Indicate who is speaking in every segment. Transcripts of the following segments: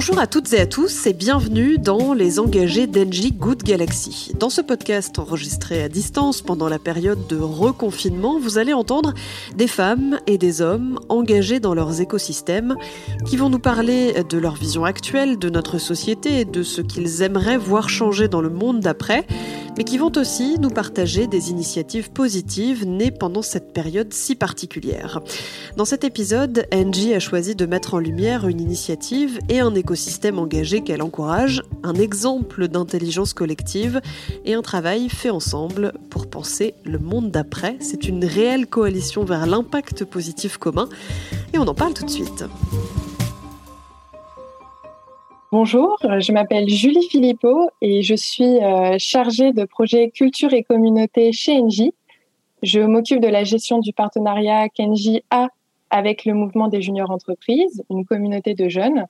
Speaker 1: Bonjour à toutes et à tous et bienvenue dans Les engagés d'Engie Good Galaxy. Dans ce podcast enregistré à distance pendant la période de reconfinement, vous allez entendre des femmes et des hommes engagés dans leurs écosystèmes qui vont nous parler de leur vision actuelle de notre société et de ce qu'ils aimeraient voir changer dans le monde d'après, mais qui vont aussi nous partager des initiatives positives nées pendant cette période si particulière. Dans cet épisode, Engie a choisi de mettre en lumière une initiative et un écosystème engagé qu'elle encourage, un exemple d'intelligence collective et un travail fait ensemble pour penser le monde d'après. C'est une réelle coalition vers l'impact positif commun et on en parle tout de suite.
Speaker 2: Bonjour, je m'appelle Julie Philippot et je suis euh, chargée de projet culture et communauté chez Engie. Je m'occupe de la gestion du partenariat qu'Engie a avec le mouvement des juniors entreprises, une communauté de jeunes.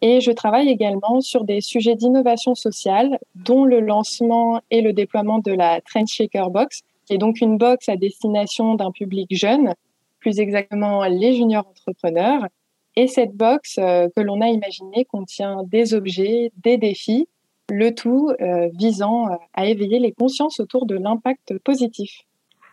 Speaker 2: Et je travaille également sur des sujets d'innovation sociale, dont le lancement et le déploiement de la Trend Shaker Box, qui est donc une box à destination d'un public jeune, plus exactement les juniors entrepreneurs. Et cette box euh, que l'on a imaginée contient des objets, des défis, le tout euh, visant euh, à éveiller les consciences autour de l'impact positif.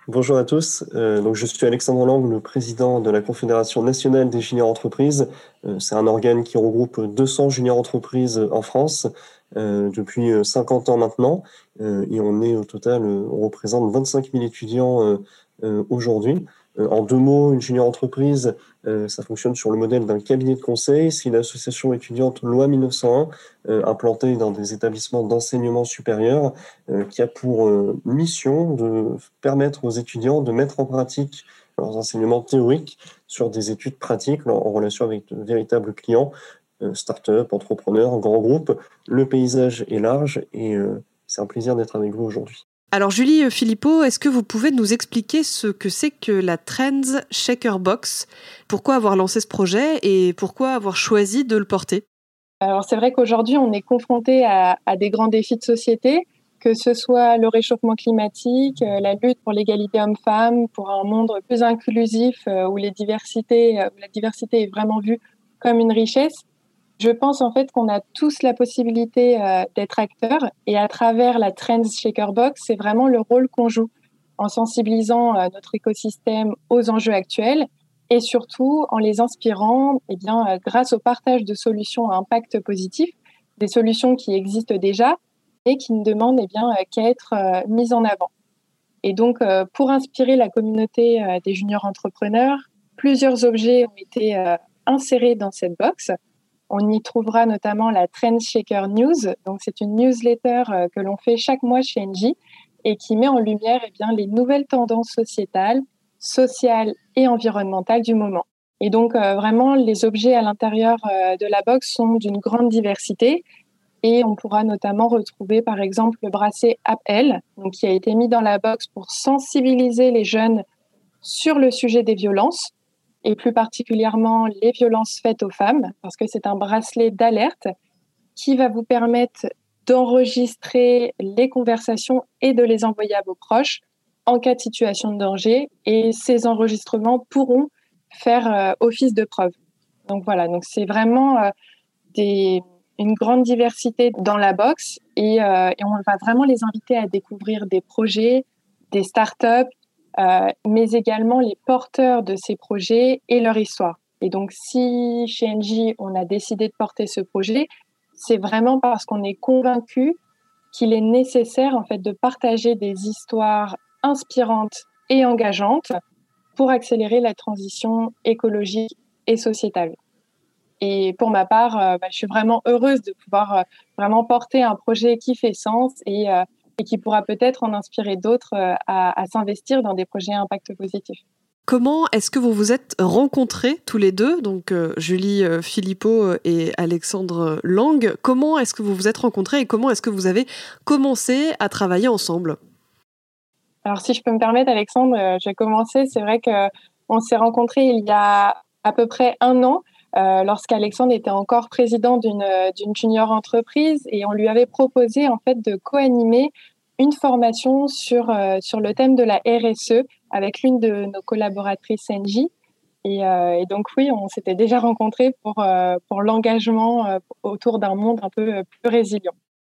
Speaker 3: Bonjour à tous. Donc je suis Alexandre Lang, le président de la Confédération nationale des juniors entreprises. C'est un organe qui regroupe 200 juniors entreprises en France depuis 50 ans maintenant. et on est au total, on représente 25 000 étudiants aujourd'hui. En deux mots, une junior entreprise, euh, ça fonctionne sur le modèle d'un cabinet de conseil. C'est une association étudiante loi 1901 euh, implantée dans des établissements d'enseignement supérieur qui a pour mission de permettre aux étudiants de mettre en pratique leurs enseignements théoriques sur des études pratiques en, relation avec de véritables clients, start-up, entrepreneurs, grands groupes. Le paysage est large et c'est un plaisir d'être avec vous aujourd'hui.
Speaker 1: Alors Julie Philippot, est-ce que vous pouvez nous expliquer ce que c'est que la Trends Shaker Box? Pourquoi avoir lancé ce projet et pourquoi avoir choisi de le porter?
Speaker 2: Alors c'est vrai qu'aujourd'hui on est confronté à, des grands défis de société, que ce soit le réchauffement climatique, euh, la lutte pour l'égalité homme-femme, pour un monde plus inclusif euh, euh, où la diversité est vraiment vue comme une richesse. Je pense en fait qu'on a tous la possibilité euh, d'être acteurs et à travers la Trends Shaker Box, c'est vraiment le rôle qu'on joue en sensibilisant euh, notre écosystème aux enjeux actuels et surtout en les inspirant eh bien, euh, grâce au partage de solutions à impact positif, des solutions qui existent déjà et qui ne demandent eh bien, qu'à être mises en avant. Et donc, pour inspirer la communauté des juniors entrepreneurs, plusieurs objets ont été insérés dans cette box. On y trouvera notamment la Trend Shaker News. Donc, c'est une newsletter euh, que l'on fait chaque mois chez Engie et qui met en lumière eh bien, les nouvelles tendances sociétales, sociales et environnementales du moment. Et donc, euh, vraiment, les objets à l'intérieur euh, de la box sont d'une grande diversité. Et on pourra notamment retrouver, par exemple, le bracelet Appel, qui a été mis dans la box pour sensibiliser les jeunes sur le sujet des violences et plus particulièrement les violences faites aux femmes, parce que c'est un bracelet d'alerte qui va vous permettre d'enregistrer les conversations et de les envoyer à vos proches en cas de situation de danger. Et ces enregistrements pourront faire euh, office de preuve. Donc voilà, donc c'est vraiment euh, une grande diversité dans la box et, euh, et, on va vraiment les inviter à découvrir des projets, des startups, mais également les porteurs de ces projets et leur histoire. Et donc, si chez Engie, on a décidé de porter ce projet, c'est vraiment parce qu'on est convaincu qu'il est nécessaire en fait de partager des histoires inspirantes et engageantes pour accélérer la transition écologique et sociétale. Et pour ma part, euh, bah, je suis vraiment heureuse de pouvoir euh, vraiment porter un projet qui fait sens et et qui pourra peut-être en inspirer d'autres euh, à, s'investir dans des projets à impact positif.
Speaker 1: Comment est-ce que vous vous êtes rencontrés tous les deux, donc euh, Julie euh, Philippot et Alexandre Lang Comment est-ce que vous vous êtes rencontrés et comment est-ce que vous avez commencé à travailler ensemble?
Speaker 2: Alors si je peux me permettre, Alexandre, j'ai commencé. C'est vrai que on s'est rencontrés il y a à peu près un an. lorsqu'Alexandre était encore président d'une junior entreprise et on lui avait proposé en fait de co-animer une formation sur, euh, sur le thème de la RSE avec l'une de nos collaboratrices NJ. Et, et donc oui, on s'était déjà rencontrés pour, pour l'engagement autour d'un monde un peu plus résilient.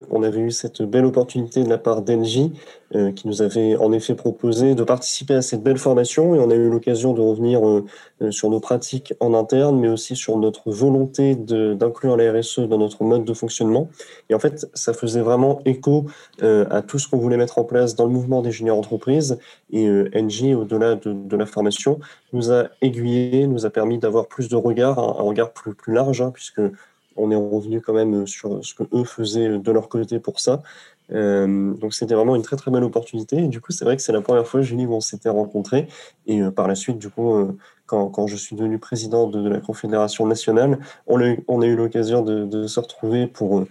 Speaker 3: On avait eu cette belle opportunité de la part d'Engie euh, qui nous avait en effet proposé de participer à cette belle formation et on a eu l'occasion de revenir euh, euh, sur nos pratiques en interne, mais aussi sur notre volonté d'inclure la RSE dans notre mode de fonctionnement. Et en fait, ça faisait vraiment écho à tout ce qu'on voulait mettre en place dans le mouvement des juniors entreprises. Et Engie, au-delà de, la formation, nous a aiguillé, nous a permis d'avoir plus de regard, un, regard plus, plus large, hein, puisque on est revenu quand même sur ce que eux faisaient de leur côté pour ça. Euh, donc c'était vraiment une très très belle opportunité. Et du coup, c'est vrai que c'est la première fois, Julie, où on s'était rencontrés. Et euh, par la suite, du coup, euh, quand, quand, je suis devenu président de, la Confédération nationale, on a, on a eu l'occasion de, se retrouver pour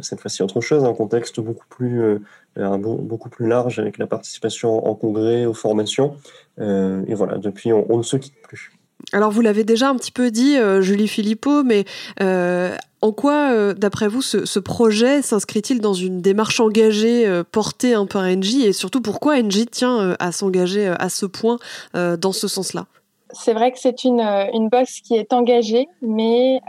Speaker 3: cette fois-ci autre chose, un contexte beaucoup plus, beaucoup plus large avec la participation en congrès, aux formations. et voilà, depuis, on ne se quitte plus.
Speaker 1: Alors vous l'avez déjà un petit peu dit, euh, Julie Philippot, mais euh, en quoi, euh, d'après vous, ce, projet s'inscrit-il dans une démarche engagée portée peu par Engie et surtout pourquoi Engie tient à s'engager à ce point dans ce sens-là?
Speaker 2: C'est vrai que c'est une, une box qui est engagée, mais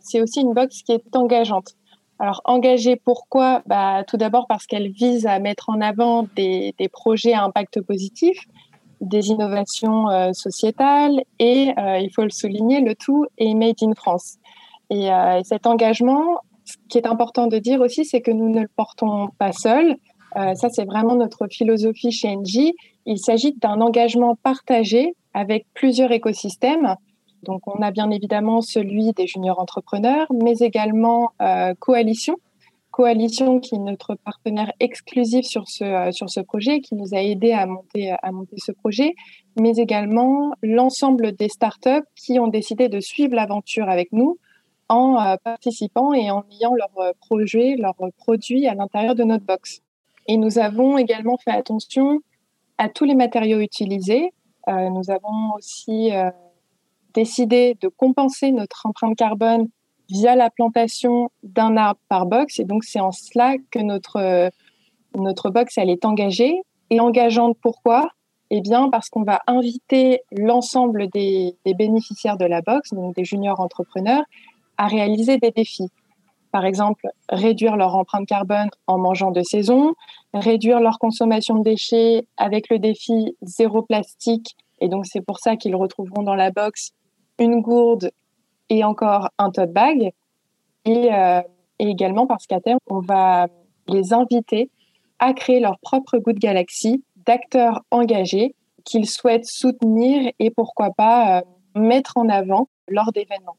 Speaker 2: c'est aussi une box qui est engageante. Alors engagée, pourquoi? Bah, Tout d'abord parce qu'elle vise à mettre en avant des, des projets à impact positif, des innovations euh, sociétales et, euh, il faut le souligner, le tout est made in France. Et, euh, cet engagement, ce qui est important de dire aussi, c'est que nous ne le portons pas seuls. ça, c'est vraiment notre philosophie chez Engie. Il s'agit d'un engagement partagé avec plusieurs écosystèmes. Donc, on a bien évidemment celui des juniors entrepreneurs, mais également Coalition, Coalition, qui est notre partenaire exclusif sur ce, euh, sur ce projet, qui nous a aidé à monter, à monter ce projet, mais également l'ensemble des startups qui ont décidé de suivre l'aventure avec nous en euh, participant et en ayant leurs euh, projets, leurs produits à l'intérieur de notre box. Et nous avons également fait attention à tous les matériaux utilisés. nous avons aussi décidé de compenser notre empreinte carbone via la plantation d'un arbre par box. Et donc, c'est en cela que notre, notre box, elle est engagée. Et engageante, pourquoi? Eh bien, parce qu'on va inviter l'ensemble des, des, bénéficiaires de la box, donc des juniors entrepreneurs, à réaliser des défis. Par exemple, réduire leur empreinte carbone en mangeant de saison, réduire leur consommation de déchets avec le défi zéro plastique. Et donc, c'est pour ça qu'ils retrouveront dans la box une gourde et encore un tote bag. Et, euh, et également parce qu'à terme, on va les inviter à créer leur propre goût de galaxie d'acteurs engagés qu'ils souhaitent soutenir et pourquoi pas euh, mettre en avant lors d'événements.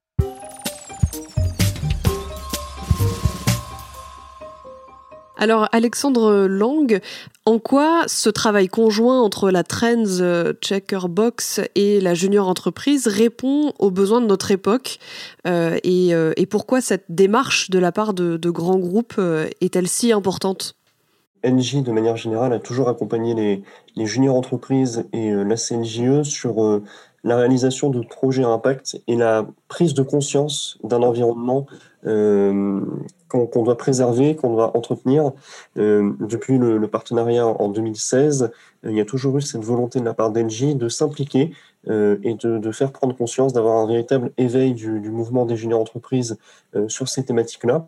Speaker 1: Alors Alexandre Lang, en quoi ce travail conjoint entre la Trends euh, Checker Box et la junior entreprise répond aux besoins de notre époque euh, euh, et, pourquoi cette démarche de la part de, grands groupes est-elle si importante?
Speaker 3: NJ, de manière générale, a toujours accompagné les, juniors entreprises et la CNJE sur la réalisation de projets impact et la prise de conscience d'un environnement qu'on doit préserver, qu'on doit entretenir. Euh, depuis le, partenariat en 2016, euh, il y a toujours eu cette volonté de la part d'Engie de s'impliquer et de, faire prendre conscience, d'avoir un véritable éveil du, du mouvement des juniors entreprises sur ces thématiques-là.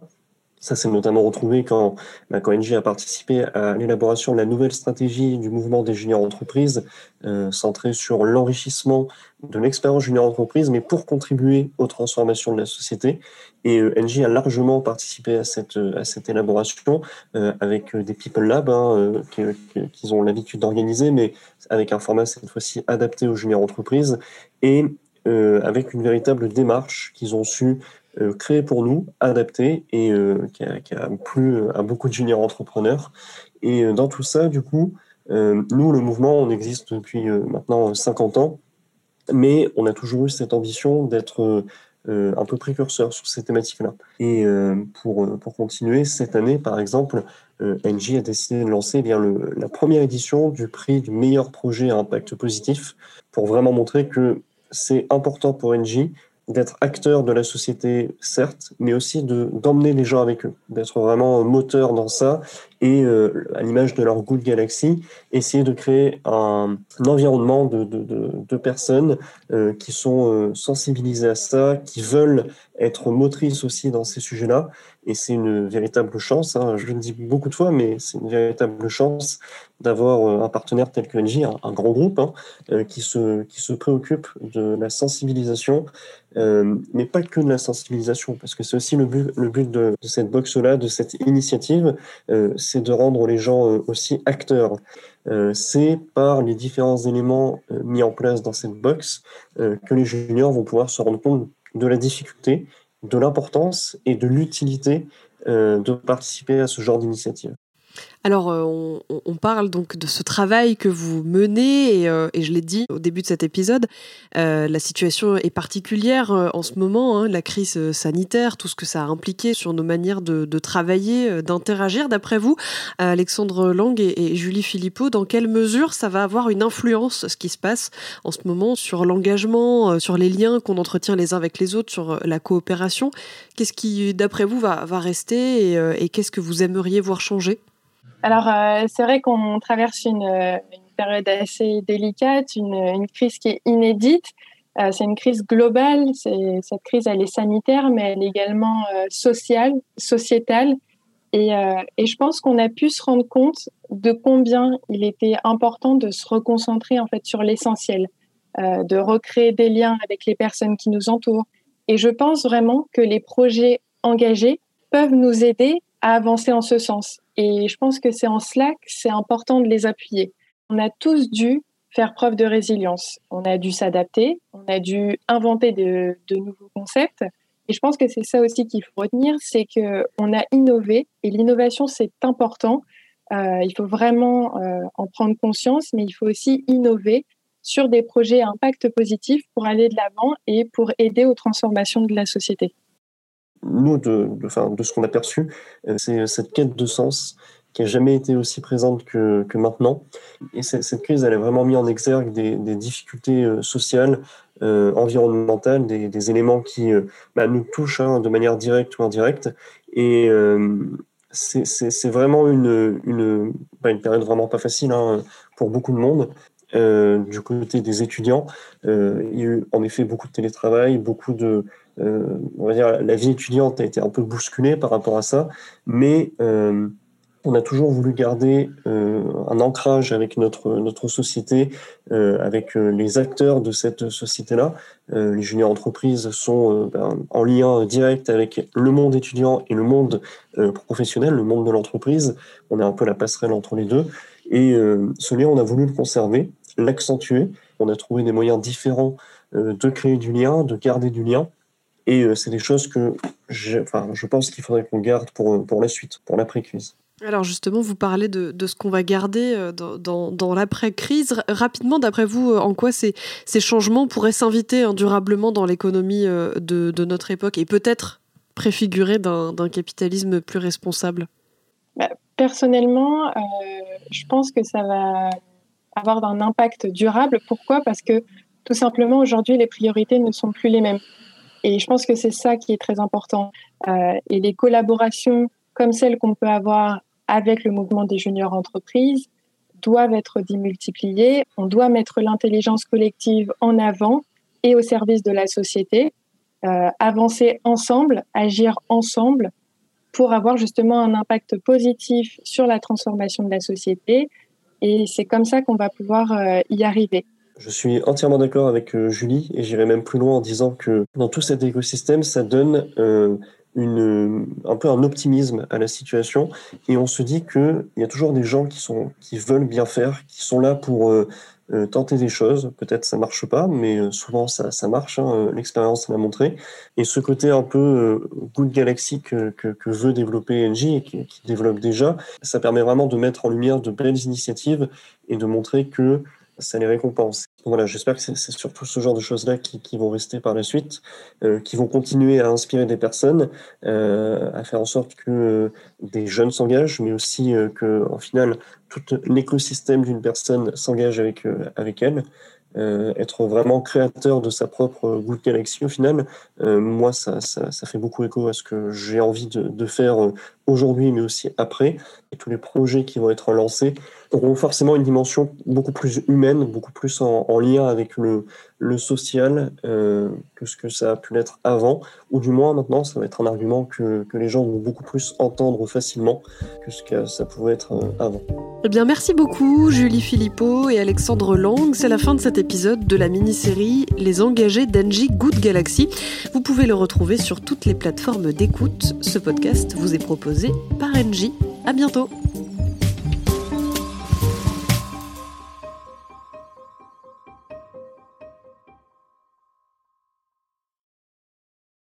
Speaker 3: Ça s'est notamment retrouvé quand, bah, quand a participé à l'élaboration de la nouvelle stratégie du mouvement des juniors entreprises, euh, centrée sur l'enrichissement de l'expérience junior entreprise, mais pour contribuer aux transformations de la société. Et euh, a largement participé à cette, à cette élaboration euh, avec des People Labs hein, euh, qu'ils ont l'habitude d'organiser, mais avec un format cette fois-ci adapté aux juniors entreprises et euh, avec une véritable démarche qu'ils ont su euh, créé pour nous, adapté et euh, qui a, qui, a, plu à beaucoup de juniors entrepreneurs. Et euh, dans tout ça, du coup, nous, le mouvement, on existe depuis maintenant 50 ans, mais on a toujours eu cette ambition d'être un peu précurseur sur ces thématiques-là. Et pour, pour continuer, cette année, par exemple, NJ a décidé de lancer eh bien, le, la première édition du prix du meilleur projet à impact positif pour vraiment montrer que c'est important pour NJ d'être acteur de la société, certes, mais aussi de d'emmener les gens avec eux, d'être vraiment moteur dans ça et euh, à l'image de leur Good Galaxy, essayer de créer un, environnement de, de, de, personnes euh, qui sont euh, sensibilisées à ça, qui veulent être motrices aussi dans ces sujets-là. Et c'est une véritable chance, hein, je le dis beaucoup de fois, mais c'est une véritable chance d'avoir un partenaire tel que NJ, un, grand groupe, hein, qui, se, qui se préoccupe de la sensibilisation, mais pas que de la sensibilisation, parce que c'est aussi le but, le but de, cette box-là, de cette initiative, c'est de rendre les gens euh, aussi acteurs. Euh, c'est par les différents éléments euh, mis en place dans cette box que les juniors vont pouvoir se rendre compte de la difficulté, de l'importance et de l'utilité de participer à ce genre d'initiative.
Speaker 1: Alors, euh, on, parle donc de ce travail que vous menez, et, euh, je l'ai dit au début de cet épisode, euh, la situation est particulière en ce moment, hein, la crise sanitaire, tout ce que ça a impliqué sur nos manières de, travailler, d'interagir. D'après vous, Alexandre Lang et, Julie Philippot, dans quelle mesure ça va avoir une influence, ce qui se passe en ce moment, sur l'engagement, sur les liens qu'on entretient les uns avec les autres, sur la coopération? Qu'est-ce qui, d'après vous, va, rester et qu'est-ce que vous aimeriez voir changer?
Speaker 2: Alors, euh, c'est vrai qu'on traverse une, une, période assez délicate, une, crise qui est inédite. Euh, c'est une crise globale. Cette crise, elle est sanitaire, mais elle est également euh, sociale, sociétale. Et, et, je pense qu'on a pu se rendre compte de combien il était important de se reconcentrer en fait sur l'essentiel, de recréer des liens avec les personnes qui nous entourent. Et je pense vraiment que les projets engagés peuvent nous aider à avancer en ce sens. Et je pense que c'est en cela que c'est important de les appuyer. On a tous dû faire preuve de résilience. On a dû s'adapter, on a dû inventer de, nouveaux concepts. Et je pense que c'est ça aussi qu'il faut retenir, c'est que on a innové et l'innovation c'est important. Euh, il faut vraiment euh, en prendre conscience, mais il faut aussi innover sur des projets à impact positif pour aller de l'avant et pour aider aux transformations de la société
Speaker 3: nous, de, de, de ce qu'on a perçu, euh, c'est cette quête de sens qui n'a jamais été aussi présente que, que maintenant. Et cette crise, elle a vraiment mis en exergue des, des difficultés euh, sociales, euh, environnementales, des, des, éléments qui bah, nous touchent hein, de manière directe ou indirecte. Et c'est vraiment une, une, une, période vraiment pas facile hein, pour beaucoup de monde. Euh, du côté des étudiants, euh, il y a eu en effet beaucoup de télétravail, beaucoup de, euh, on va dire, la vie étudiante a été un peu bousculée par rapport à ça, mais on a toujours voulu garder un ancrage avec notre, notre société, avec les acteurs de cette société-là. les juniors entreprises sont ben, en lien direct avec le monde étudiant et le monde professionnel, le monde de l'entreprise. On est un peu la passerelle entre les deux. Et ce lien, on a voulu le conserver l'accentuer. On a trouvé des moyens différents euh, de créer du lien, de garder du lien. Et euh, c'est des choses que enfin, je pense qu'il faudrait qu'on garde pour, pour la suite, pour l'après-crise.
Speaker 1: Alors justement, vous parlez de, de ce qu'on va garder euh, dans, dans, dans l'après-crise. Rapidement, d'après vous, en quoi ces, ces changements pourraient s'inviter hein, durablement dans l'économie de, de, notre époque et peut-être préfigurer d'un capitalisme plus responsable?
Speaker 2: Bah, Personnellement, je pense que ça va avoir un impact durable. Pourquoi? Parce que tout simplement, aujourd'hui, les priorités ne sont plus les mêmes. Et je pense que c'est ça qui est très important. Euh, et les collaborations comme celles qu'on peut avoir avec le mouvement des juniors entreprises doivent être démultipliées. On doit mettre l'intelligence collective en avant et au service de la société, euh, avancer ensemble, agir ensemble pour avoir justement un impact positif sur la transformation de la société, et c'est comme ça qu'on va pouvoir euh, y arriver.
Speaker 3: Je suis entièrement d'accord avec euh, Julie et j'irai même plus loin en disant que dans tout cet écosystème, ça donne euh, une, un peu un optimisme à la situation et on se dit qu'il y a toujours des gens qui, sont, qui veulent bien faire, qui sont là pour tenter des choses. Peut-être ça marche pas, mais euh, souvent ça, marche. Hein, euh, L'expérience l'a montré. Et ce côté un peu Good Galaxy que, que, que, veut développer NG et qui, développe déjà, ça permet vraiment de mettre en lumière de belles initiatives et de montrer que ça les récompense. Voilà, j'espère que c'est surtout ce genre de choses-là qui, vont rester par la suite, euh, qui vont continuer à inspirer des personnes, euh, à faire en sorte que euh, des jeunes s'engagent, mais aussi que, en final, tout l'écosystème d'une personne s'engage avec avec elle. être vraiment créateur de sa propre Good Galaxy au final, moi ça, ça, fait beaucoup écho à ce que j'ai envie de faire aujourd'hui, mais aussi après. Et tous les projets qui vont être lancés auront forcément une dimension beaucoup plus humaine, beaucoup plus en, lien avec le, le social euh, que ce que ça a pu l'être avant. Ou du moins, maintenant, ça va être un argument que, que les gens vont beaucoup plus entendre facilement que ce que ça pouvait être euh, avant.
Speaker 1: Eh bien, merci beaucoup, Julie Philippot et Alexandre Lang. C'est la fin de cet épisode de la mini-série Les engagés d'Engie Good Galaxy. Vous pouvez le retrouver sur toutes les plateformes d'écoute. Ce podcast vous est proposé par Engie. À bientôt.